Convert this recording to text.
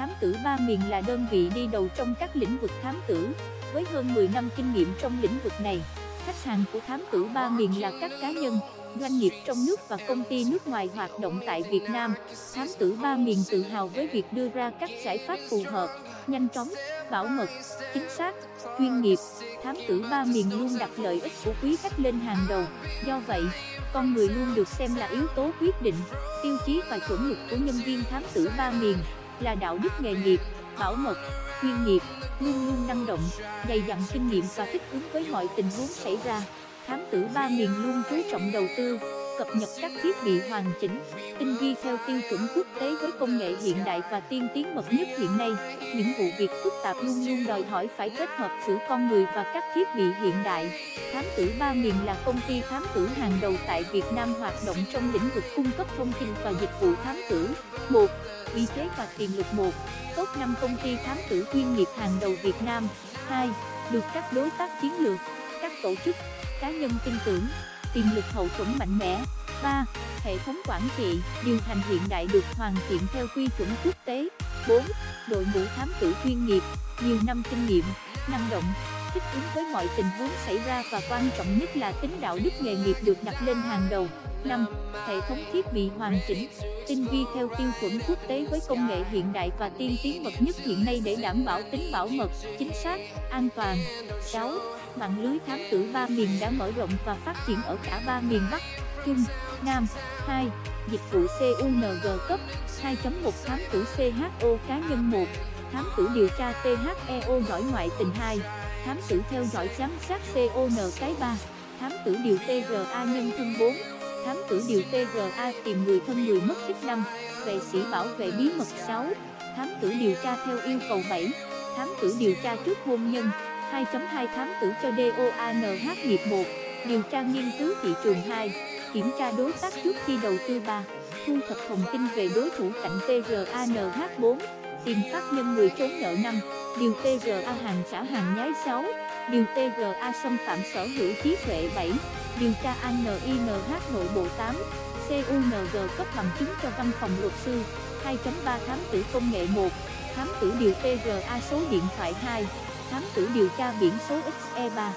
thám tử ba miền là đơn vị đi đầu trong các lĩnh vực thám tử, với hơn 10 năm kinh nghiệm trong lĩnh vực này. Khách hàng của thám tử ba miền là các cá nhân, doanh nghiệp trong nước và công ty nước ngoài hoạt động tại Việt Nam. Thám tử ba miền tự hào với việc đưa ra các giải pháp phù hợp, nhanh chóng, bảo mật, chính xác, chuyên nghiệp. Thám tử ba miền luôn đặt lợi ích của quý khách lên hàng đầu. Do vậy, con người luôn được xem là yếu tố quyết định, tiêu chí và chuẩn mực của nhân viên thám tử ba miền là đạo đức nghề nghiệp, bảo mật, chuyên nghiệp, luôn luôn năng động, dày dặn kinh nghiệm và thích ứng với mọi tình huống xảy ra. Thám tử ba miền luôn chú trọng đầu tư, cập nhật các thiết bị hoàn chỉnh, tinh vi theo tiêu chuẩn quốc tế với công nghệ hiện đại và tiên tiến bậc nhất hiện nay. Những vụ việc phức tạp luôn luôn đòi hỏi phải kết hợp giữa con người và các thiết bị hiện đại. Thám tử Ba Miền là công ty thám tử hàng đầu tại Việt Nam hoạt động trong lĩnh vực cung cấp thông tin và dịch vụ thám tử. 1. Vị thế và tiềm lực 1. Top 5 công ty thám tử chuyên nghiệp hàng đầu Việt Nam. 2. Được các đối tác chiến lược, các tổ chức, cá nhân tin tưởng, tiềm lực hậu thuẫn mạnh mẽ. 3. Hệ thống quản trị, điều hành hiện đại được hoàn thiện theo quy chuẩn quốc tế. 4. Đội ngũ thám tử chuyên nghiệp, nhiều năm kinh nghiệm, năng động, thích ứng với mọi tình huống xảy ra và quan trọng nhất là tính đạo đức nghề nghiệp được đặt lên hàng đầu. 5. Hệ thống thiết bị hoàn chỉnh, tinh vi theo tiêu chuẩn quốc tế với công nghệ hiện đại và tiên tiến bậc nhất hiện nay để đảm bảo tính bảo mật, chính xác, an toàn. 6. Mạng lưới thám tử ba miền đã mở rộng và phát triển ở cả ba miền Bắc, Trung, Nam. 2. Dịch vụ CUNG cấp 2.1 Thám tử CHO cá nhân 1 Thám tử điều tra THEO giỏi ngoại tình 2 Thám tử theo dõi giám sát CON cái 3 Thám tử điều TRA nhân thân 4 Thám tử điều TRA tìm người thân người mất tích 5 Vệ sĩ bảo vệ bí mật 6 Thám tử điều tra theo yêu cầu 7 Thám tử điều tra trước hôn nhân. 2.2 Thám tử cho DOANH nghiệp 1 Điều tra nghiên cứu thị trường 2 Kiểm tra đối tác trước khi đầu tư 3 Thu thập thông tin về đối thủ cạnh TRANH 4 Tìm phát nhân người trốn nợ 5 Điều TGA hàng trả hàng nhái 6 Điều TGA xâm phạm sở hữu trí tuệ 7 Điều tra ANINH nội bộ 8 CUNG cấp bằng chứng cho văn phòng luật sư. 2.3 Thám tử công nghệ 1 Thám tử điều TGA số điện thoại 2 Thám tử điều tra biển số XE3